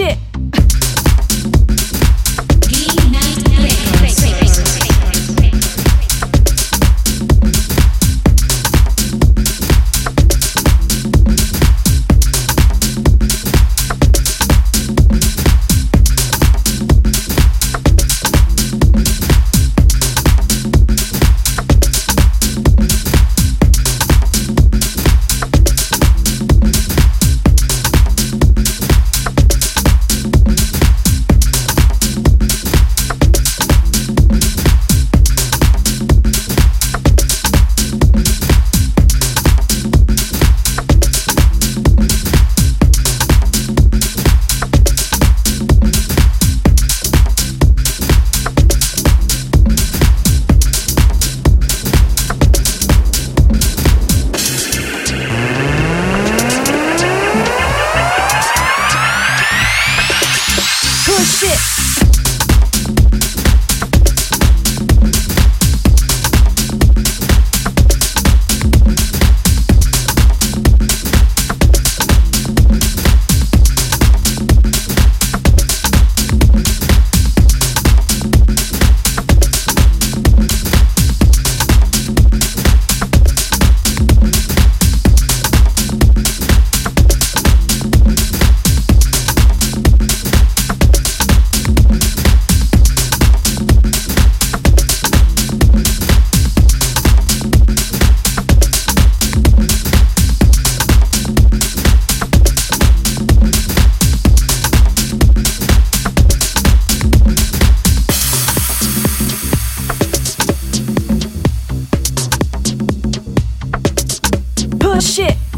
Push it. Push Push it.